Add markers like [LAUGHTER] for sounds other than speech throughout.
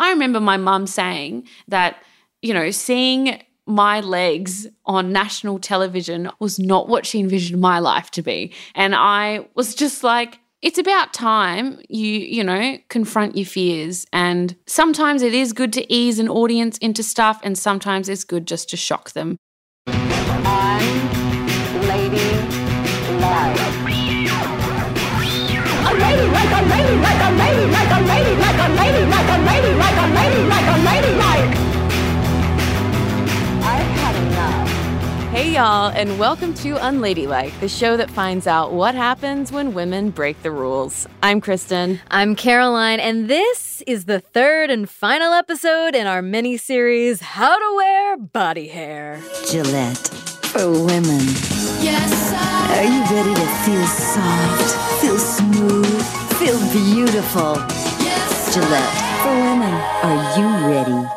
I remember my mum saying that, you know, seeing my legs on national television was not what she envisioned my life to be. And I was just like, it's about time you, you know, confront your fears. And sometimes it is good to ease an audience into stuff, and sometimes it's good just to shock them. Hey, y'all, and welcome to Unladylike, the show that finds out what happens when women break the rules. I'm Kristen. I'm Caroline, and this is the third and final episode in our mini series, How to Wear Body Hair. Gillette for women. Yes, I... Are you ready to feel soft, feel smooth, feel beautiful? Yes, Gillette for women. Are you ready?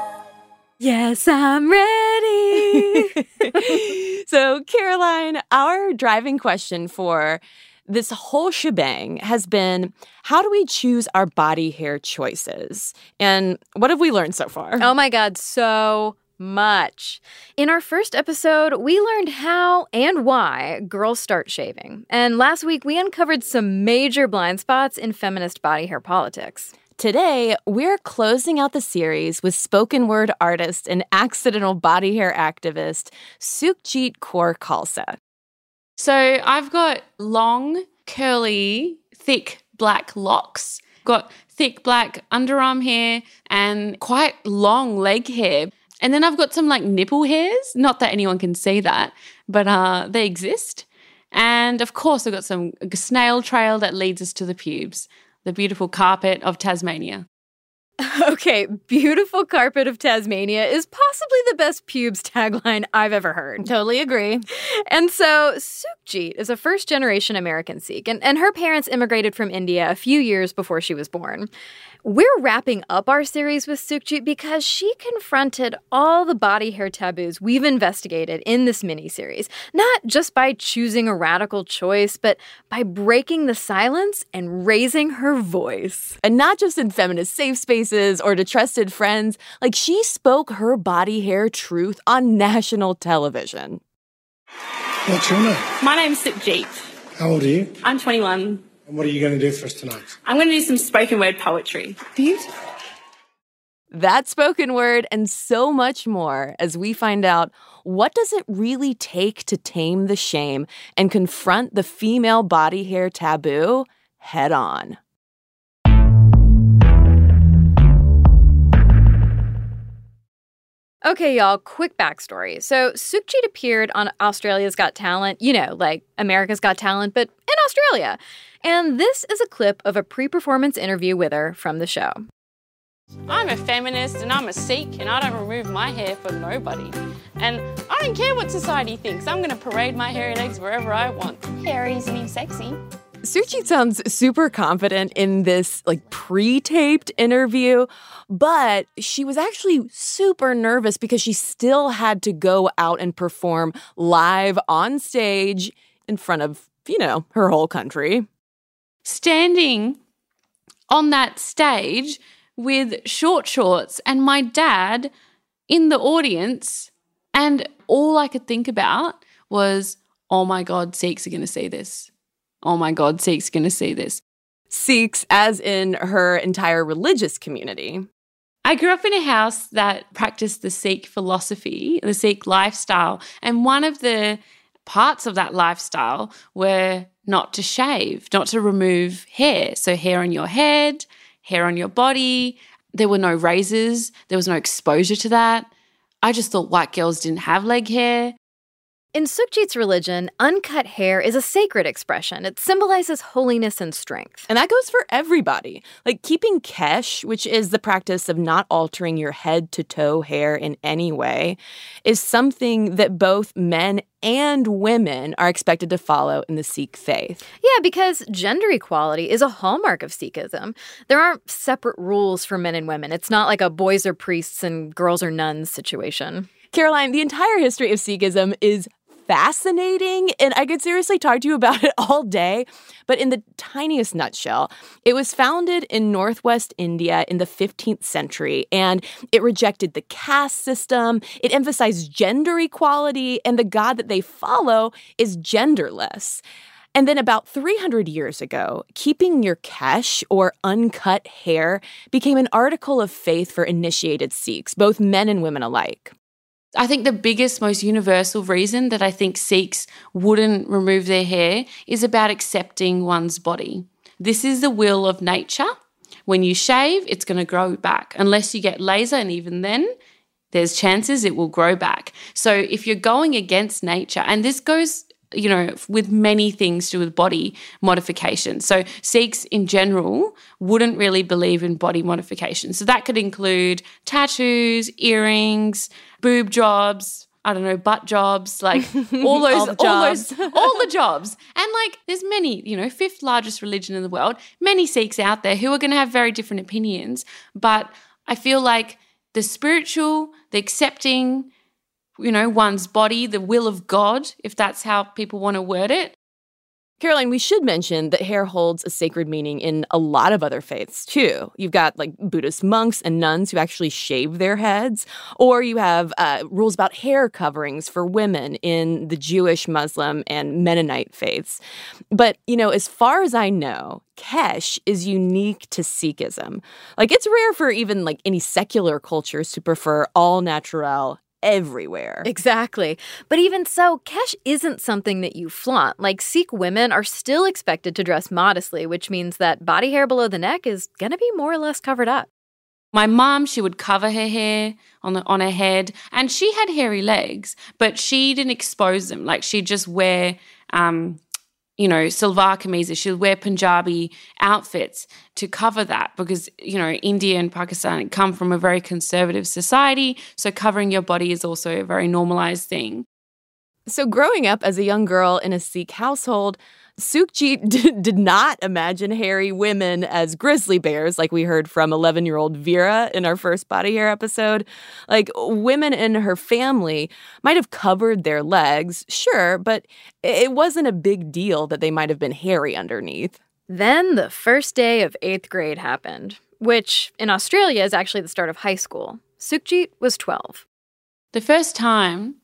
Yes, I'm ready. [LAUGHS] So, Caroline, our driving question for this whole shebang has been how do we choose our body hair choices? And what have we learned so far? oh my God, so much. In our first episode, we learned how and why girls start shaving. And last week, we uncovered some major blind spots in feminist body hair politics. Today, we're closing out the series with spoken word artist and accidental body hair activist Sukhjit Kaur Khalsa. So I've got long, curly, thick black locks, got thick black underarm hair, and quite long leg hair. And then I've got some like nipple hairs. Not that anyone can see that, but uh, they exist. And of course, I've got some snail trail that leads us to the pubes, the beautiful carpet of Tasmania. [LAUGHS] Okay, beautiful carpet of Tasmania is possibly the best pubes tagline I've ever heard. Totally agree. And so Sukhjit is a first generation American Sikh, and, and her parents immigrated from India a few years before she was born. We're wrapping up our series with Sukhjit because she confronted all the body hair taboos we've investigated in this mini series, not just by choosing a radical choice, but by breaking the silence and raising her voice. And not just in feminist safe spaces or to trusted friends, like she spoke her body hair truth on national television. What's your name? My name's Sukhjit. How old are you? I'm 21. And what are you going to do for us tonight? I'm going to do some spoken word poetry. Beautiful. That spoken word and so much more as we find out what does it really take to tame the shame and confront the female body hair taboo head on. Okay, y'all, quick backstory. So, Sukhjit appeared on Australia's Got Talent, you know, like America's Got Talent, but in Australia. And this is a clip of a pre performance interview with her from the show. I'm a feminist and I'm a Sikh and I don't remove my hair for nobody. And I don't care what society thinks. I'm going to parade my hairy legs wherever I want. Hairy isn't even sexy. Suchi sounds super confident in this like pre-taped interview, but she was actually super nervous because she still had to go out and perform live on stage in front of, you know, her whole country. Standing on that stage with short shorts and my dad in the audience, and all I could think about was, oh my God, Sikhs are going to see this. Oh my God, Sikhs going to see this. Sikhs, as in her entire religious community. I grew up in a house that practiced the Sikh philosophy, the Sikh lifestyle. And one of the parts of that lifestyle were not to shave, not to remove hair. So, hair on your head, hair on your body. There were no razors, there was no exposure to that. I just thought white girls didn't have leg hair. In Sukhjit's religion, uncut hair is a sacred expression. It symbolizes holiness and strength. And that goes for everybody. Like keeping kesh, which is the practice of not altering your head to toe hair in any way, is something that both men and women are expected to follow in the Sikh faith. Yeah, because gender equality is a hallmark of Sikhism. There aren't separate rules for men and women. It's not like a boys are priests and girls are nuns situation. Caroline, the entire history of Sikhism is fascinating and I could seriously talk to you about it all day. But in the tiniest nutshell, it was founded in Northwest India in the 15th century and it rejected the caste system. It emphasized gender equality, and the God that they follow is genderless. And then about 300 years ago, keeping your kesh or uncut hair became an article of faith for initiated Sikhs, both men and women alike. I think the biggest, most universal reason that I think Sikhs wouldn't remove their hair is about accepting one's body. This is the will of nature. When you shave, it's going to grow back, unless you get laser, and even then, there's chances it will grow back. So if you're going against nature, and this goes you know, with many things to do with body modification. So Sikhs in general wouldn't really believe in body modification. So that could include tattoos, earrings, boob jobs, I don't know, butt jobs, like [LAUGHS] all those, all, all those, [LAUGHS] all the jobs. And like, there's many, you know, fifth largest religion in the world, many Sikhs out there who are going to have very different opinions. But I feel like the spiritual, the accepting, you know, one's body, the will of God, if that's how people want to word it. Caroline, we should mention that hair holds a sacred meaning in a lot of other faiths too. You've got like Buddhist monks and nuns who actually shave their heads, or you have uh, rules about hair coverings for women in the Jewish, Muslim, and Mennonite faiths. But, you know, as far as I know, Kesh is unique to Sikhism. Like, it's rare for even like any secular cultures to prefer all natural everywhere. Exactly. But even so, Kesh isn't something that you flaunt. Like Sikh women are still expected to dress modestly, which means that body hair below the neck is going to be more or less covered up. My mom, she would cover her hair on the on her head, and she had hairy legs, but she didn't expose them. Like she'd just wear um, you know, salwar kameezes. She'll wear Punjabi outfits to cover that because, you know, India and Pakistan come from a very conservative society. So covering your body is also a very normalized thing. So, growing up as a young girl in a Sikh household, Sukhjit [LAUGHS] did, did not imagine hairy women as grizzly bears, like we heard from 11 year old Vera in our first body hair episode. Like, women in her family might have covered their legs, sure, but it wasn't a big deal that they might have been hairy underneath. Then the first day of eighth grade happened, which in Australia is actually the start of high school. Sukhjit was 12. The first time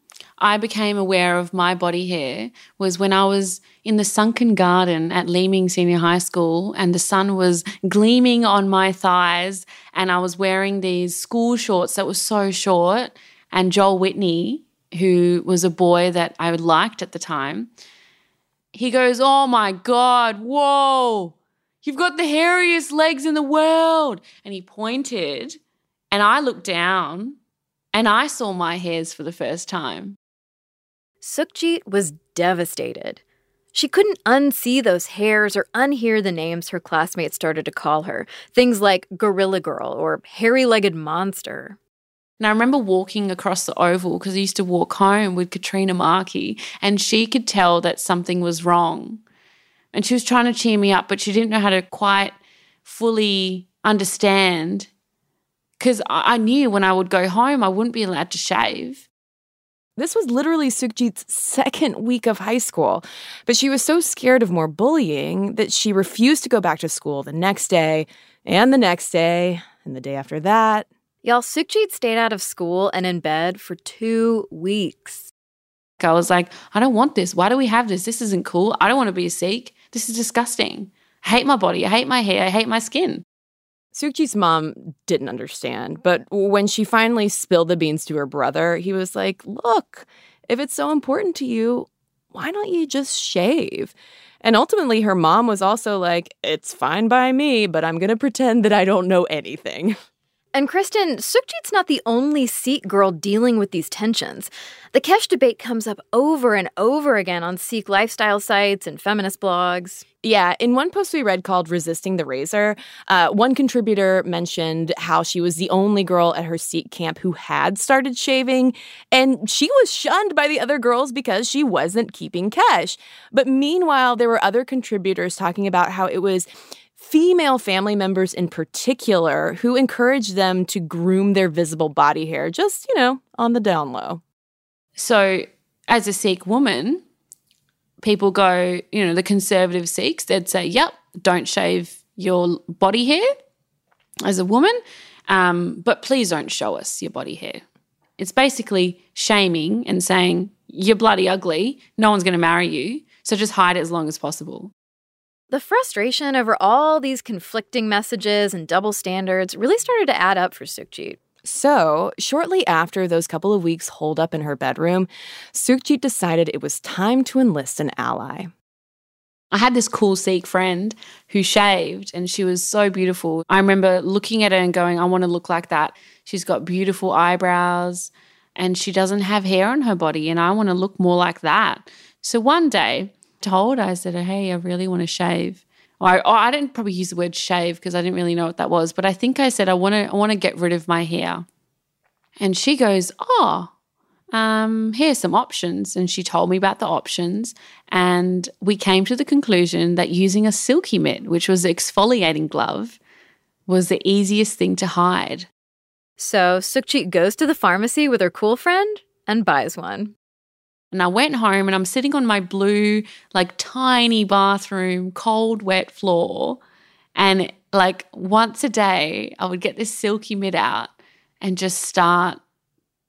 I became aware of my body hair was when I was in the sunken garden at Leeming Senior High School and the sun was gleaming on my thighs and I was wearing these school shorts that were so short and Joel Whitney who was a boy that I liked at the time he goes, "Oh my god, whoa. You've got the hairiest legs in the world." And he pointed and I looked down and I saw my hairs for the first time. Sukhjit was devastated. She couldn't unsee those hairs or unhear the names her classmates started to call her. Things like Gorilla Girl or Hairy Legged Monster. And I remember walking across the oval because I used to walk home with Katrina Markey, and she could tell that something was wrong. And she was trying to cheer me up, but she didn't know how to quite fully understand. Because I knew when I would go home, I wouldn't be allowed to shave. This was literally Sukhjit's second week of high school, but she was so scared of more bullying that she refused to go back to school the next day, and the next day, and the day after that. Y'all, Sukhjit stayed out of school and in bed for two weeks. I was like, I don't want this. Why do we have this? This isn't cool. I don't want to be a Sikh. This is disgusting. I hate my body. I hate my hair. I hate my skin. Sukhjit's mom didn't understand, but when she finally spilled the beans to her brother, he was like, Look, if it's so important to you, why don't you just shave? And ultimately, her mom was also like, It's fine by me, but I'm going to pretend that I don't know anything. [LAUGHS] And Kristen, Sukhjit's not the only Sikh girl dealing with these tensions. The Kesh debate comes up over and over again on Sikh lifestyle sites and feminist blogs. Yeah, in one post we read called Resisting the Razor, uh, one contributor mentioned how she was the only girl at her Sikh camp who had started shaving, and she was shunned by the other girls because she wasn't keeping Kesh. But meanwhile, there were other contributors talking about how it was female family members in particular who encouraged them to groom their visible body hair, just, you know, on the down low. So, as a Sikh woman, people go, you know, the conservative Sikhs, they'd say, yep, don't shave your body hair as a woman, um, but please don't show us your body hair. It's basically shaming and saying, you're bloody ugly, no one's going to marry you, so just hide it as long as possible. The frustration over all these conflicting messages and double standards really started to add up for Sukhjit. So, shortly after those couple of weeks holed up in her bedroom, Sukhjit decided it was time to enlist an ally. I had this cool Sikh friend who shaved and she was so beautiful. I remember looking at her and going, I want to look like that. She's got beautiful eyebrows and she doesn't have hair on her body and I want to look more like that. So one day, told, I said, Hey, I really want to shave. I, or I didn't probably use the word shave because I didn't really know what that was, but I think I said, I want to, I want to get rid of my hair. And she goes, Oh, um, here's some options. And she told me about the options. And we came to the conclusion that using a silky mitt, which was an exfoliating glove, was the easiest thing to hide. So Sukhjit goes to the pharmacy with her cool friend and buys one. And I went home and I'm sitting on my blue, like tiny bathroom, cold, wet floor. And like once a day, I would get this silky mitt out and just start.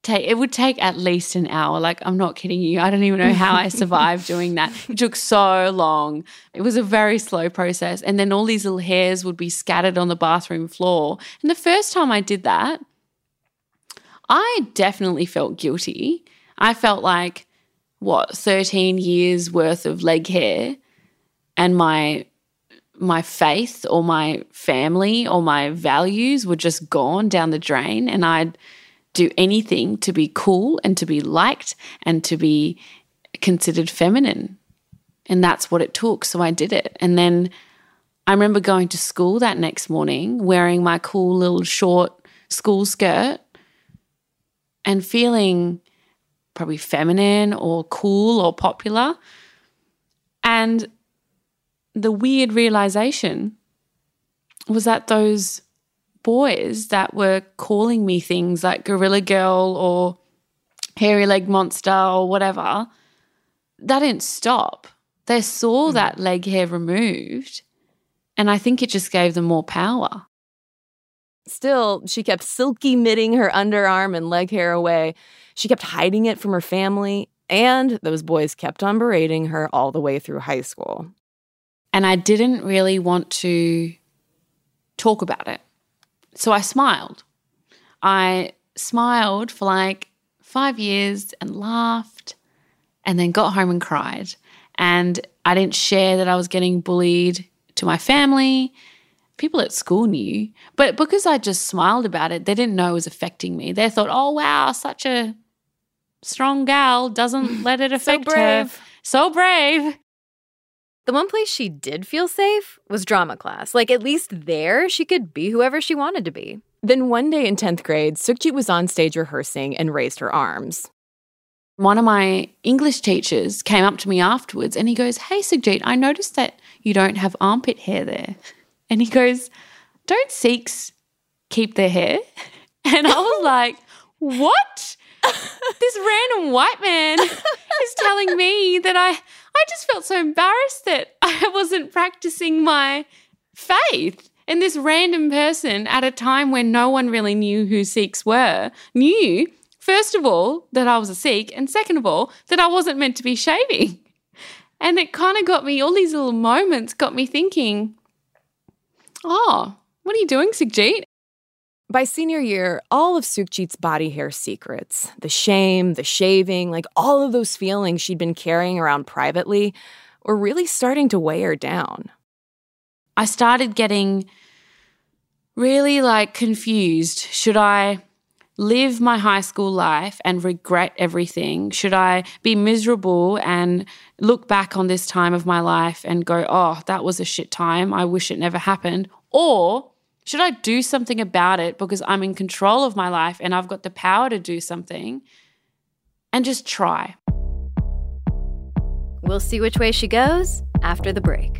Take, it would take at least an hour. Like, I'm not kidding you. I don't even know how I [LAUGHS] survived doing that. It took so long. It was a very slow process. And then all these little hairs would be scattered on the bathroom floor. And the first time I did that, I definitely felt guilty. I felt like, what 13 years worth of leg hair and my my faith or my family or my values were just gone down the drain and I'd do anything to be cool and to be liked and to be considered feminine. And that's what it took. So I did it. And then I remember going to school that next morning wearing my cool little short school skirt and feeling probably feminine or cool or popular. And the weird realization was that those boys that were calling me things like Gorilla Girl or Hairy Leg Monster or whatever, that didn't stop. They saw mm. that leg hair removed, and I think it just gave them more power. Still, she kept silky mitting her underarm and leg hair away. She kept hiding it from her family, and those boys kept on berating her all the way through high school. And I didn't really want to talk about it. So I smiled. I smiled for like five years and laughed, and then got home and cried. And I didn't share that I was getting bullied to my family people at school knew, but because I just smiled about it, they didn't know it was affecting me. They thought, oh, wow, such a strong gal doesn't [LAUGHS] let it affect so brave. her. So brave. The one place she did feel safe was drama class. Like, at least there, she could be whoever she wanted to be. Then one day in 10th grade, Sukhjit was on stage rehearsing and raised her arms. One of my English teachers came up to me afterwards and he goes, Hey, Sukhjit, I noticed that you don't have armpit hair there. And he goes, Don't Sikhs keep their hair? [LAUGHS] And I was like, What? This random white man [LAUGHS] is telling me that I I just felt so embarrassed that I wasn't practicing my faith. And this random person at a time when no one really knew who Sikhs were knew, first of all, that I was a Sikh, and second of all, that I wasn't meant to be shaving. And it kind of got me, all these little moments got me thinking, Oh, what are you doing, Sukhjit? By senior year, all of Sukhjit's body hair secrets, the shame, the shaving, like all of those feelings she'd been carrying around privately, were really starting to weigh her down. I started getting really like confused. Should I live my high school life and regret everything? Should I be miserable and look back on this time of my life and go, oh, that was a shit time. I wish it never happened? Or should I do something about it because I'm in control of my life and I've got the power to do something and just try? We'll see which way she goes after the break.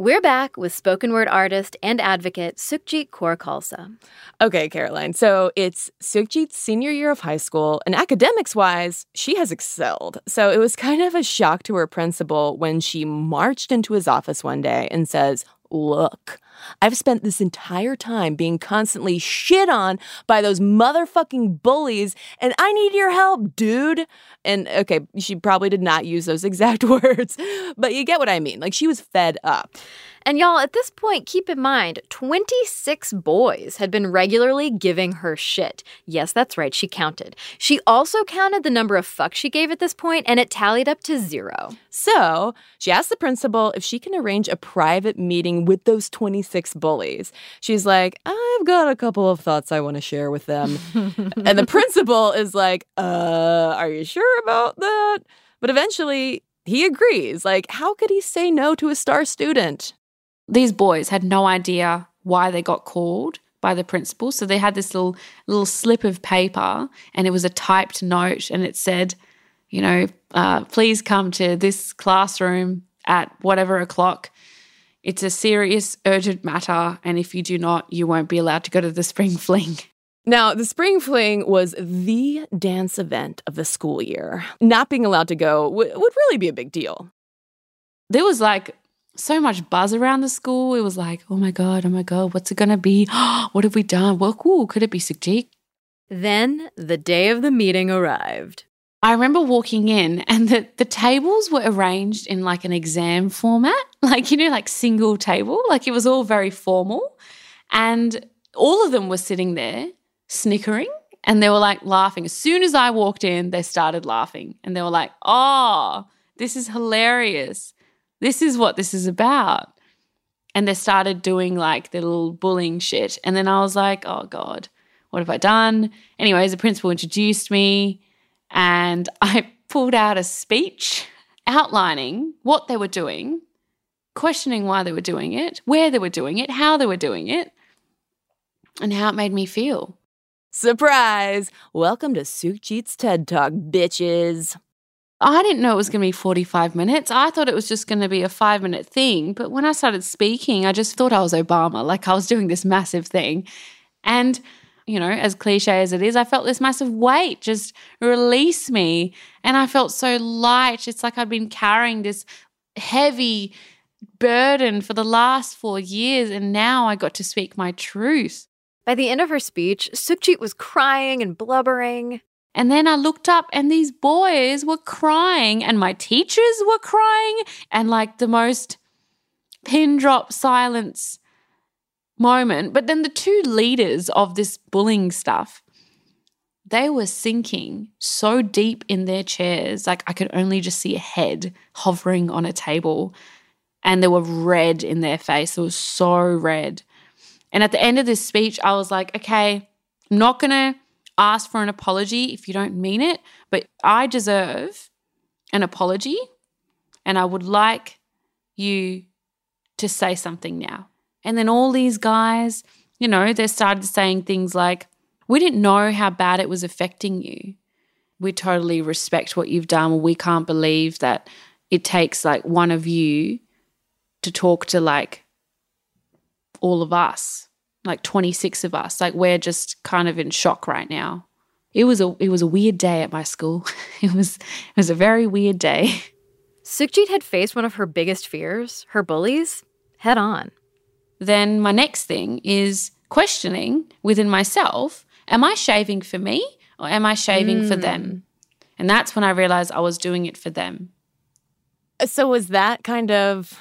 We're back with spoken word artist and advocate Sukhjit Kaur Khalsa. Okay, Caroline. So it's Sukhjit's senior year of high school, and academics wise, she has excelled. So it was kind of a shock to her principal when she marched into his office one day and says, Look, I've spent this entire time being constantly shit on by those motherfucking bullies, and I need your help, dude. And okay, she probably did not use those [LAUGHS] exact words, but you get what I mean. Like she was fed up. And y'all, at this point, keep in mind 26 boys had been regularly giving her shit. Yes, that's right, she counted. She also counted the number of fucks she gave at this point, and it tallied up to zero. So she asked the principal if she can arrange a private meeting with those 26 bullies. She's like, I've got a couple of thoughts I want to share with them. and the principal is like, uh, are you sure about that? But eventually, he agrees. Like, how could he say no to a star student? these boys had no idea why they got called by the principal. So they had this little little slip of paper, and it was a typed note, and it said, you know, uh, please come to this classroom at whatever o'clock. It's a serious, urgent matter, and if you do not, you won't be allowed to go to the spring fling. Now, the Spring Fling was the dance event of the school year. Not being allowed to go w- would really be a big deal. There was like so much buzz around the school. It was like, oh my God, oh my God, what's it going to be? [GASPS] what have we done? Well, cool. Could it be Sukhjit? Then the day of the meeting arrived. I remember walking in and the, the tables were arranged in like an exam format, [LAUGHS] like, you know, like single table. Like it was all very formal. And all of them were sitting there snickering and they were like laughing. As soon as I walked in, they started laughing and they were like, oh, this is hilarious this is what this is about. And they started doing like the little bullying shit. And then I was like, oh God, what have I done? Anyways, the principal introduced me and [LAUGHS] I pulled out a speech outlining what they were doing, questioning why they were doing it, where they were doing it, how they were doing it, and how it made me feel. Surprise! Welcome to Sukhjit's TED Talk, bitches. I didn't know it was going to be 45 minutes. I thought it was just going to be a five minute thing. But when I started speaking, I just thought I was Obama, like I was doing this massive thing. And, you know, as cliche as it is, I felt this massive weight just release me. And I felt so light. It's like I'd been carrying this heavy burden for the last four years. And now I got to speak my truth. By the end of her speech, Sukhjit was crying and blubbering. And then I looked up and these boys were crying and my teachers were crying and like the most pin drop silence moment. But then the two leaders of this bullying stuff, they were sinking so deep in their chairs. Like I could only just see a head hovering on a table and they were red in their face. It was so red. And at the end of this speech, I was like, okay, I'm not going to ask for an apology if you don't mean it, but I deserve an apology and I would like you to say something now. And then all these guys, you know, they started saying things like, We didn't know how bad it was affecting you. We totally respect what you've done. We can't believe that it takes like one of you to talk to like all of us, like 26 of us. Like we're just kind of in shock right now. It was a it was a weird day at my school. [LAUGHS] It was it was a very weird day. Sukhjit had faced one of her biggest fears, her bullies, head on. Then my next thing is questioning within myself, am I shaving for me or am I shaving for them? And that's when I realized I was doing it for them. So was that kind of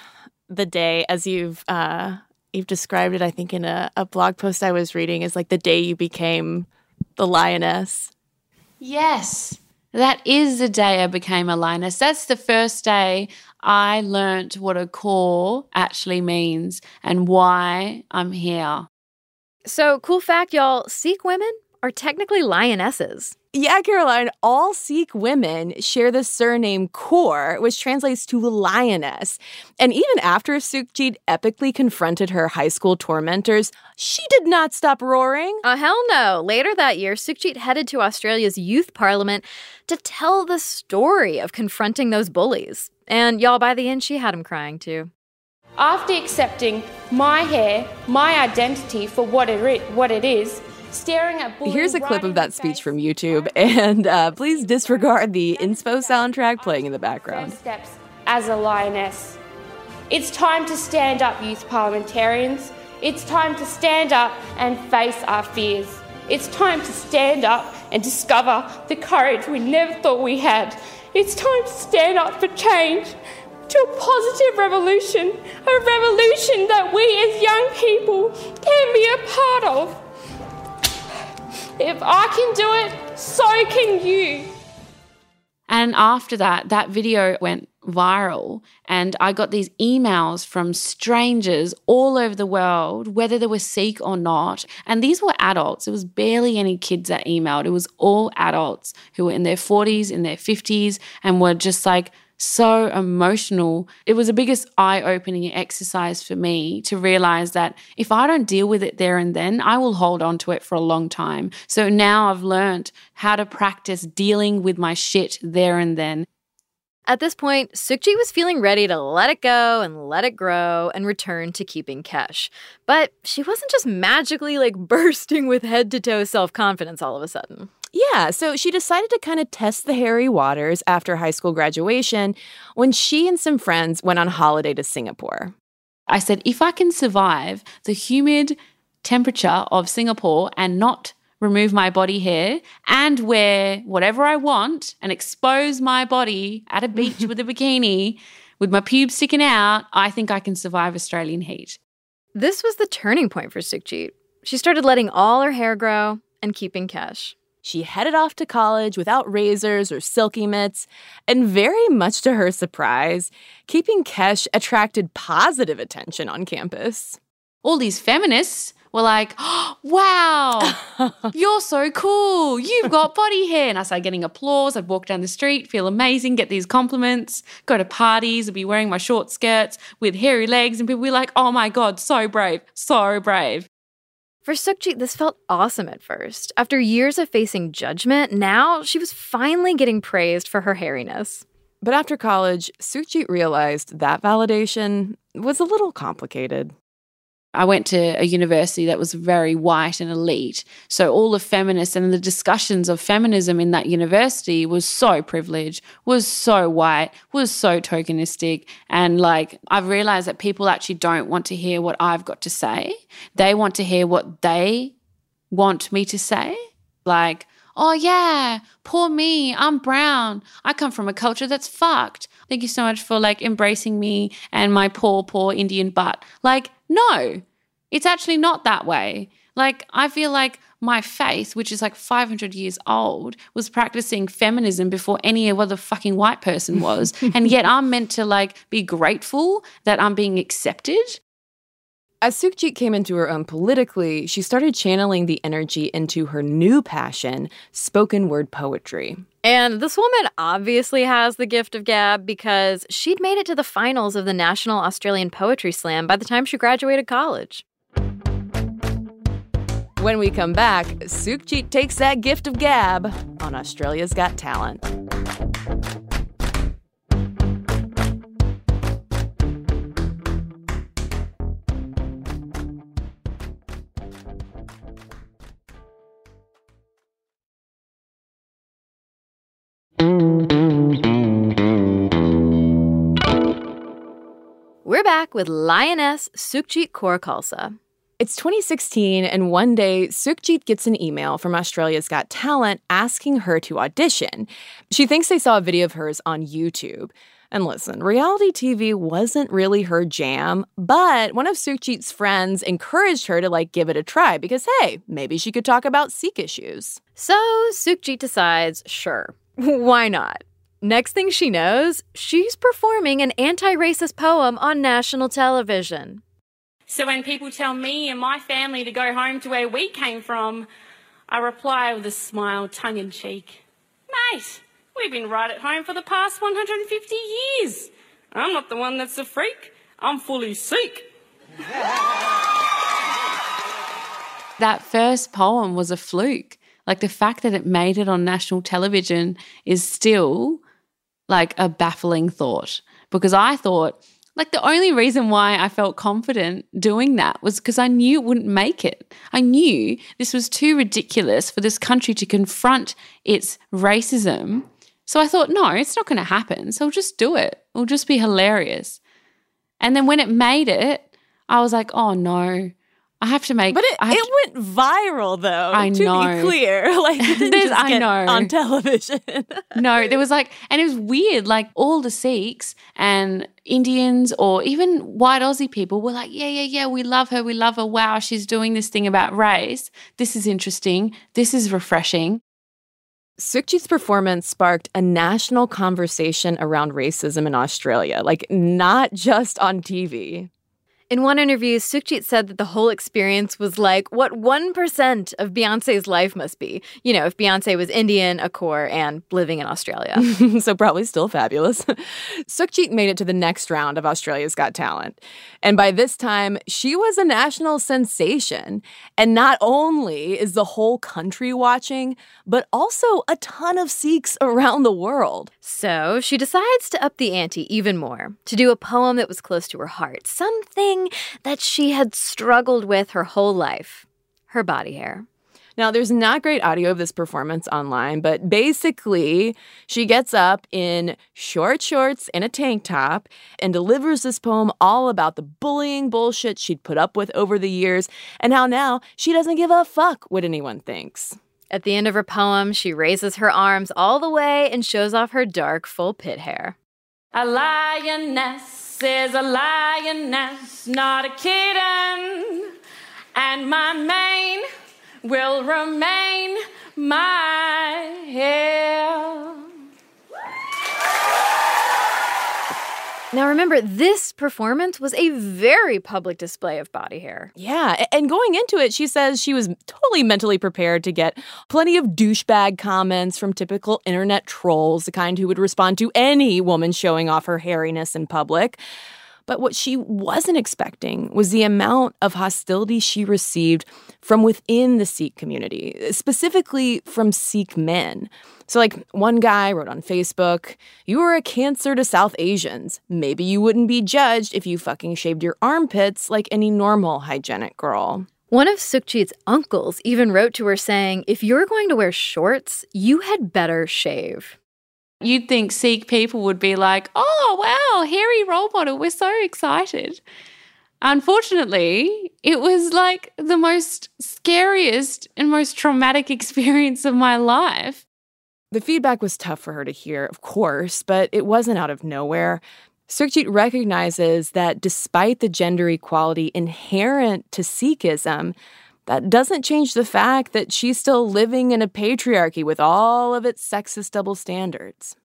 the day as you've uh you've described it, I think in a, a blog post I was reading, is like the day you became the lioness. Yes. That is the day I became a lioness. That's the first day I learnt what a Kaur actually means and why I'm here. So, cool fact, y'all Sikh women are technically lionesses. Yeah, Caroline, all Sikh women share the surname Kaur, which translates to lioness. And even after Sukhjit epically confronted her high school tormentors, she did not stop roaring. Uh, hell no. Later that year, Sukhjit headed to Australia's youth parliament to tell the story of confronting those bullies. And y'all, by the end, she had him crying too. After accepting my hair, my identity for what it, what it is, staring at bullying Here's a clip of that speech from YouTube, [LAUGHS] and uh, please disregard the inspo soundtrack playing in the background. steps as a lioness. It's time to stand up, youth parliamentarians. It's time to stand up and face our fears. It's time to stand up and discover the courage we never thought we had. It's time to stand up for change, to a positive revolution, a revolution that we as young people can be a part of. If I can do it, so can you. And after that, that video went viral, and I got these emails from strangers all over the world, whether they were Sikh or not. And these were adults. It was barely any kids that emailed. It was all adults who were in their 40s, in their 50s, and were just like, so emotional. It was the biggest eye opening exercise for me to realize that if I don't deal with it there and then, I will hold on to it for a long time. So now I've learned how to practice dealing with my shit there and then. At this point, Sukhjit was feeling ready to let it go and let it grow and return to keeping Kesh. But she wasn't just magically like [LAUGHS] bursting with head to toe self confidence all of a sudden. Yeah, so she decided to kind of test the hairy waters after high school graduation when she and some friends went on holiday to Singapore. I said, if I can survive the humid temperature of Singapore and not remove my body hair and wear whatever I want and expose my body at a beach with a [LAUGHS] bikini with my pubes sticking out, I think I can survive Australian heat. This was the turning point for Sukhjit. She started letting all her hair grow and keeping Kesh. She headed off to college without razors or silky mitts, and very much to her surprise, keeping Kesh attracted positive attention on campus. All these feminists were like, oh, [GASPS] wow, [LAUGHS] you're so cool. You've got body hair. And I started getting applause. I'd walk down the street, feel amazing, get these compliments, go to parties, I'd be wearing my short skirts with hairy legs, and people be like, oh my God, so brave, so brave. For Sukhjit, this felt awesome at first. After years of facing judgment, now she was finally getting praised for her hairiness. But after college, Sukhjit realized that validation was a little complicated. I went to a university that was very white and elite. So all the feminists and the discussions of feminism in that university was so privileged, was so white, was so tokenistic. And like I've realized that people actually don't want to hear what I've got to say. They want to hear what they want me to say. Like, oh yeah, poor me, I'm brown. I come from a culture that's fucked. Thank you so much for like embracing me and my poor, poor Indian butt. Like, no, it's actually not that way. Like, I feel like my faith, which is like 500 years old, was practicing feminism before any other fucking white person [LAUGHS] was. and yet I'm meant to like be grateful that I'm being accepted. As Sukhjit came into her own politically, she started channeling the energy into her new passion, spoken word poetry. And this woman obviously has the gift of gab because she'd made it to the finals of the National Australian Poetry Slam by the time she graduated college. When we come back, Sukhjit takes that gift of gab on Australia's Got Talent. We're back with Lioness Sukhjit Kaur Khalsa. It's 2016, and one day, Sukhjit gets an email from Australia's Got Talent asking her to audition. She thinks they saw a video of hers on YouTube. And listen, reality TV wasn't really her jam, but one of Sukhjit's friends encouraged her to like give it a try because hey, maybe she could talk about Sikh issues. So Sukhjit decides, sure, [LAUGHS] why not? Next thing she knows, she's performing an anti racist poem on national television. So when people tell me and my family to go home to where we came from, I reply with a smile, tongue in cheek. Mate, we've been right at home for the past 150 years. I'm not the one that's a freak. I'm fully Sikh. [LAUGHS] That first poem was a fluke. Like the fact that it made it on national television is still like a baffling thought because I thought, like, the only reason why I felt confident doing that was because I knew it wouldn't make it. I knew this was too ridiculous for this country to confront its racism. So I thought, no, it's not going to happen. So I'll just do it. It'll just be hilarious. And then when it made it, I was like, oh no, I have to make. But it, it to- went viral though. I to know. be clear, [LAUGHS] like it didn't There's- just I get know. on television. [LAUGHS] No, there was like, and it was weird. Like all the Sikhs and Indians or even white Aussie people were like, yeah, yeah, yeah, we love her. We love her. Wow, she's doing this thing about race. This is interesting. This is refreshing. Sukhjit's performance sparked a national conversation around racism in Australia, like not just on TV. In one interview, Sukhjit said that the whole experience was like what 1% of Beyonce's life must be. You know, if Beyonce was Indian, a Kaur, and living in Australia. [LAUGHS] so probably still fabulous. [LAUGHS] Sukhjit made it to the next round of Australia's Got Talent. And by this time, she was a national sensation. And not only is the whole country watching, but also a ton of Sikhs around the world. So she decides to up the ante even more, to do a poem that was close to her heart, something that she had struggled with her whole life her body hair. Now, there's not great audio of this performance online, but basically, she gets up in short shorts and a tank top and delivers this poem all about the bullying bullshit she'd put up with over the years and how now she doesn't give a fuck what anyone thinks. At the end of her poem, she raises her arms all the way and shows off her dark, full pit hair. A lioness is a lioness, not a kitten. And my mane will remain my hair. Now remember, this performance was a very public display of body hair. Yeah, and going into it, she says she was totally mentally prepared to get plenty of douchebag comments from typical internet trolls, the kind who would respond to any woman showing off her hairiness in public. But what she wasn't expecting was the amount of hostility she received from within the Sikh community, specifically from Sikh men. So, like, one guy wrote on Facebook, You are a cancer to South Asians. Maybe you wouldn't be judged if you fucking shaved your armpits like any normal hygienic girl. One of Sukhjit's uncles even wrote to her saying, If you're going to wear shorts, you had better shave. You'd think Sikh people would be like, oh, wow, hairy role model. We're so excited. Unfortunately, it was like the most scariest and most traumatic [LAUGHS] experience of my life. The feedback was tough for her to hear, of course, but it wasn't out of nowhere. Sukhjit recognizes that despite the gender equality inherent to Sikhism, that doesn't change the fact that she's still living in a patriarchy with all of its sexist double standards.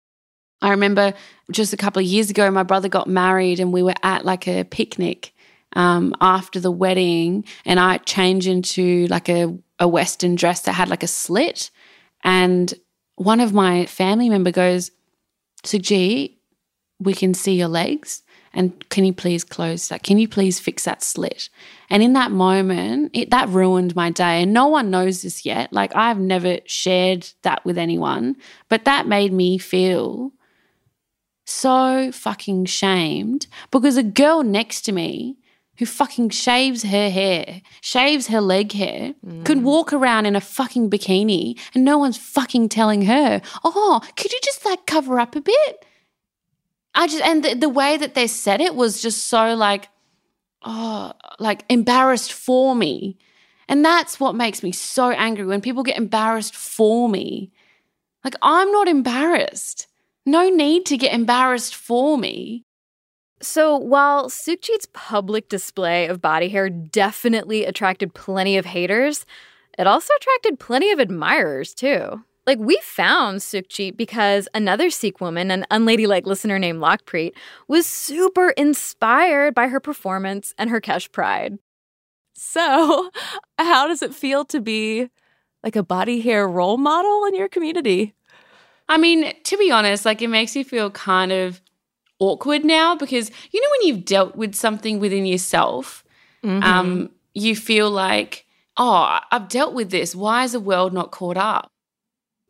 I remember just a couple of years ago, my brother got married and we were at like a picnic um, after the wedding and I change into like a, a Western dress that had like a slit. And one of my family member goes, Sukhjit, we can see your legs. And can you please close that? Can you please fix that slit? And in that moment, it, that ruined my day. And no one knows this yet. Like, I've never shared that with anyone, but that made me feel so fucking shamed because a girl next to me who fucking shaves her hair, shaves her leg hair, mm. could walk around in a fucking bikini and no one's fucking telling her, oh, could you just like cover up a bit? I just, and the, the way that they said it was just so like, oh, like embarrassed for me. And that's what makes me so angry when people get embarrassed for me. Like, I'm not embarrassed. No need to get embarrassed for me. So, while Sukhjit's public display of body hair definitely attracted plenty of haters, it also attracted plenty of admirers, too. Like, we found Sukhjit because another Sikh woman, an unladylike listener named Lockpreet, was super inspired by her performance and her Kesh pride. So, [LAUGHS] how does it feel to be like a body hair role model in your community? I mean, to be honest, like it makes you feel kind of awkward now because you know when you've dealt with something within yourself, mm-hmm. um, you feel like, oh, I've dealt with this. Why is the world not caught up?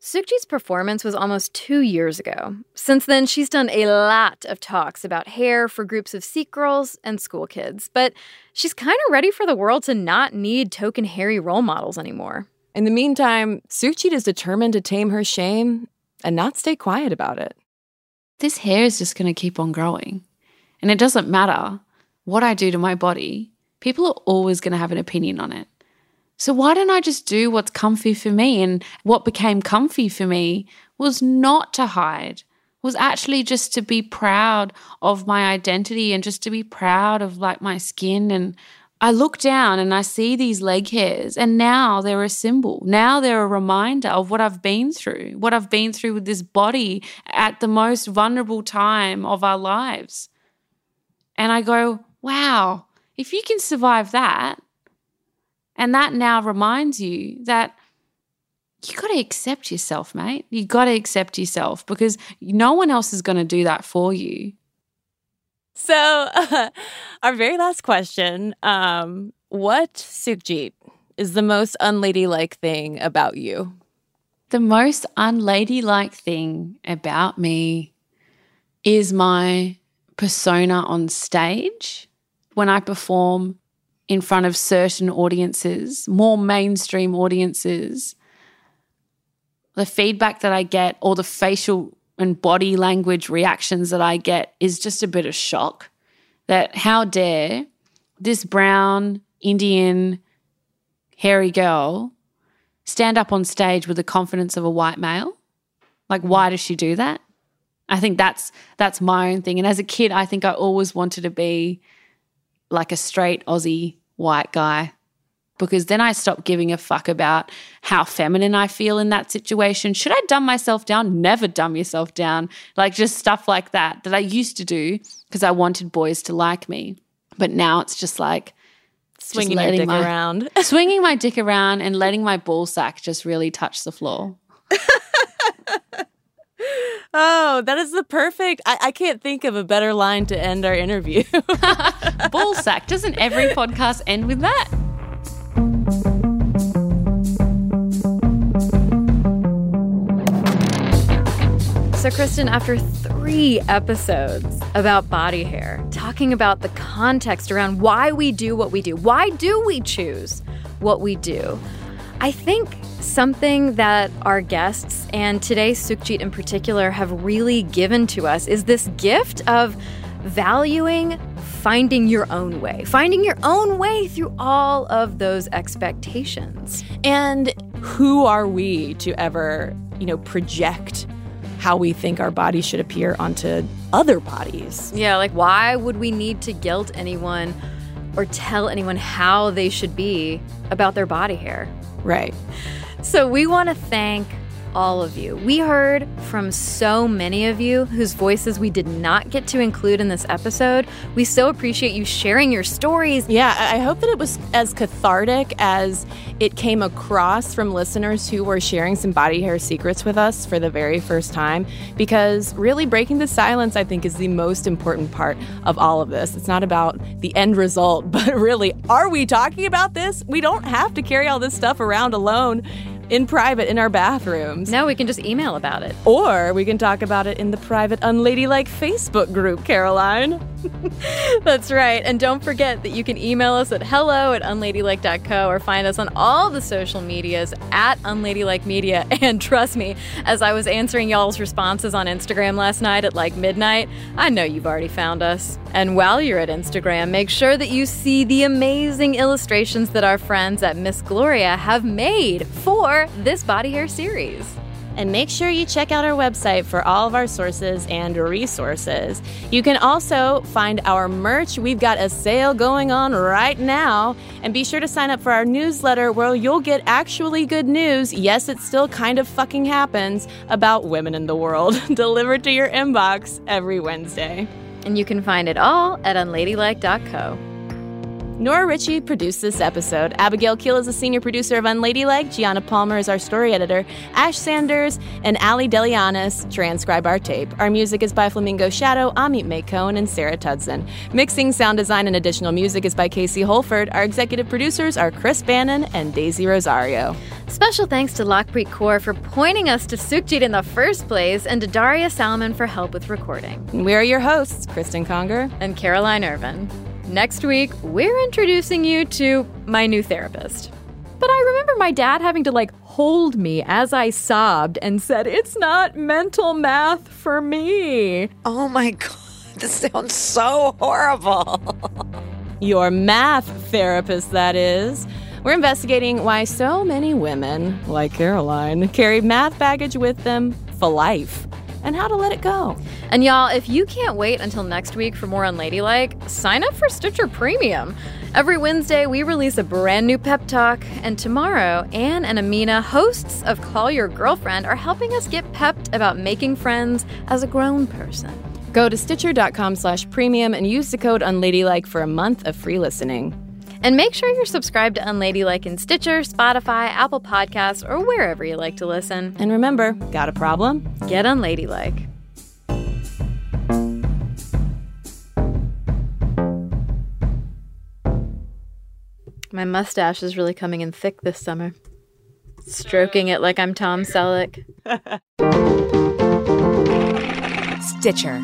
Sukhjit's performance was almost two years ago. Since then, she's done a lot of talks about hair for groups of Sikh girls and school kids, but she's kind of ready for the world to not need token hairy role models anymore. In the meantime, Sukhjit is determined to tame her shame and not stay quiet about it. This hair is just going to keep on growing. And it doesn't matter what I do to my body, people are always going to have an opinion on it. So why don't I just do what's comfy for me? And what became comfy for me was not to hide, was actually just to be proud of my identity and just to be proud of like my skin. And I look down and I see these leg hairs, and now they're a symbol. Now they're a reminder of what I've been through, what I've been through with this body at the most vulnerable time of our lives. And I go, wow, if you can survive that, and that now reminds you that you got to accept yourself, mate. You got to accept yourself because no one else is going to do that for you. So, uh, [LAUGHS] our very last question um, What, Sukhjit, is the most unladylike thing about you? The most unladylike thing about me is my persona on stage. When I perform, in front of certain audiences, more mainstream audiences, the feedback that I get or the facial and body language reactions that I get is just a bit of shock that how dare this brown Indian hairy girl stand up on stage with the confidence of a white male? Like why does she do that? I think that's that's my own thing and as a kid I think I always wanted to be like a straight Aussie white guy because then I stopped giving a fuck about how feminine I feel in that situation. Should I dumb myself down? Never dumb yourself down. Like just stuff like that that I used to do because I wanted boys to like me. But now it's just like swinging your dick my, around, [LAUGHS] [LAUGHS] swinging my dick around, and letting my ball sack just really touch the floor. [LAUGHS] Oh, that is the perfect. I, I, can't think of a better line to end our interview. [LAUGHS] Ball sack. Doesn't every podcast end with that? So, Cristen, after three episodes about body hair, talking about the context around why we do what we do, why do we choose what we do, I think something that our guests and today Sukhjit in particular have really given to us is this gift of valuing finding your own way, finding your own way through all of those expectations. And who are we to ever, you know, project how we think our bodies should appear onto other bodies? Yeah, like why would we need to guilt anyone or tell anyone how they should be about their body hair? Right. So we want to thank all of you. We heard from so many of you whose voices we did not get to include in this episode. We so appreciate you sharing your stories. Yeah, I hope that it was as cathartic as it came across from listeners who were sharing some body hair secrets with us for the very first time. Because really, breaking the silence, I think, is the most important part of all of this. It's not about the end result, [LAUGHS] but really, are we talking about this? We don't have to carry all this stuff around alone in private in our bathrooms. No, we can just email about it. Or we can talk about it in the private Unladylike Facebook group, Caroline. [LAUGHS] That's right. And don't forget that you can email us at hello at unladylike.co or find us on all the social medias at unladylike media. [LAUGHS] And trust me, as I was answering y'all's responses on Instagram last night at like midnight, I know you've already found us. And while you're at Instagram, make sure that you see the amazing illustrations that our friends at Miss Gloria have made for this body hair series. And make sure you check out our website for all of our sources and resources. You can also find our merch. We've got a sale going on right now. And be sure to sign up for our newsletter where you'll get actually good news. Yes, it still kind of fucking happens about women in the world [LAUGHS] delivered to your inbox every Wednesday. And you can find it all at unladylike.co. Nora Ritchie produced this episode. Abigail Keel is a senior producer of Unladylike. Gianna Palmer is our story editor. Ash Sanders and Ali Delianis transcribe our tape. Our music is by Flamingo Shadow, Amit Makone, and Sarah Tudson. Mixing, sound design, and additional music is by Casey Holford. Our executive producers are Chris Bannon and Daisy Rosario. Special thanks to Lockpreet Kaur for pointing us to Sukhjit in the first place and to Daria Salmon for help with recording. We are your hosts, Cristen Conger and Caroline Ervin. Next week, we're introducing you to my new therapist. But I remember my dad having to like hold me as I sobbed and said, It's not mental math for me. Oh my God, this sounds so horrible. [LAUGHS] Your math therapist, that is. We're investigating why so many women, like Caroline, carry math baggage with them for life and how to let it go. And y'all, if you can't wait until next week for more Unladylike, sign up for Stitcher Premium. Every Wednesday, we release a brand new pep talk, and tomorrow, Ann and Amina, hosts of Call Your Girlfriend, are helping us get pepped about making friends as a grown person. Go to stitcher.com slash premium and use the code unladylike for a month of free listening. And make sure you're subscribed to Unladylike in Stitcher, Spotify, Apple Podcasts, or wherever you like to listen. And remember, got a problem? Get Unladylike. My mustache is really coming in thick this summer. Stroking it like I'm Tom Selleck. [LAUGHS] Stitcher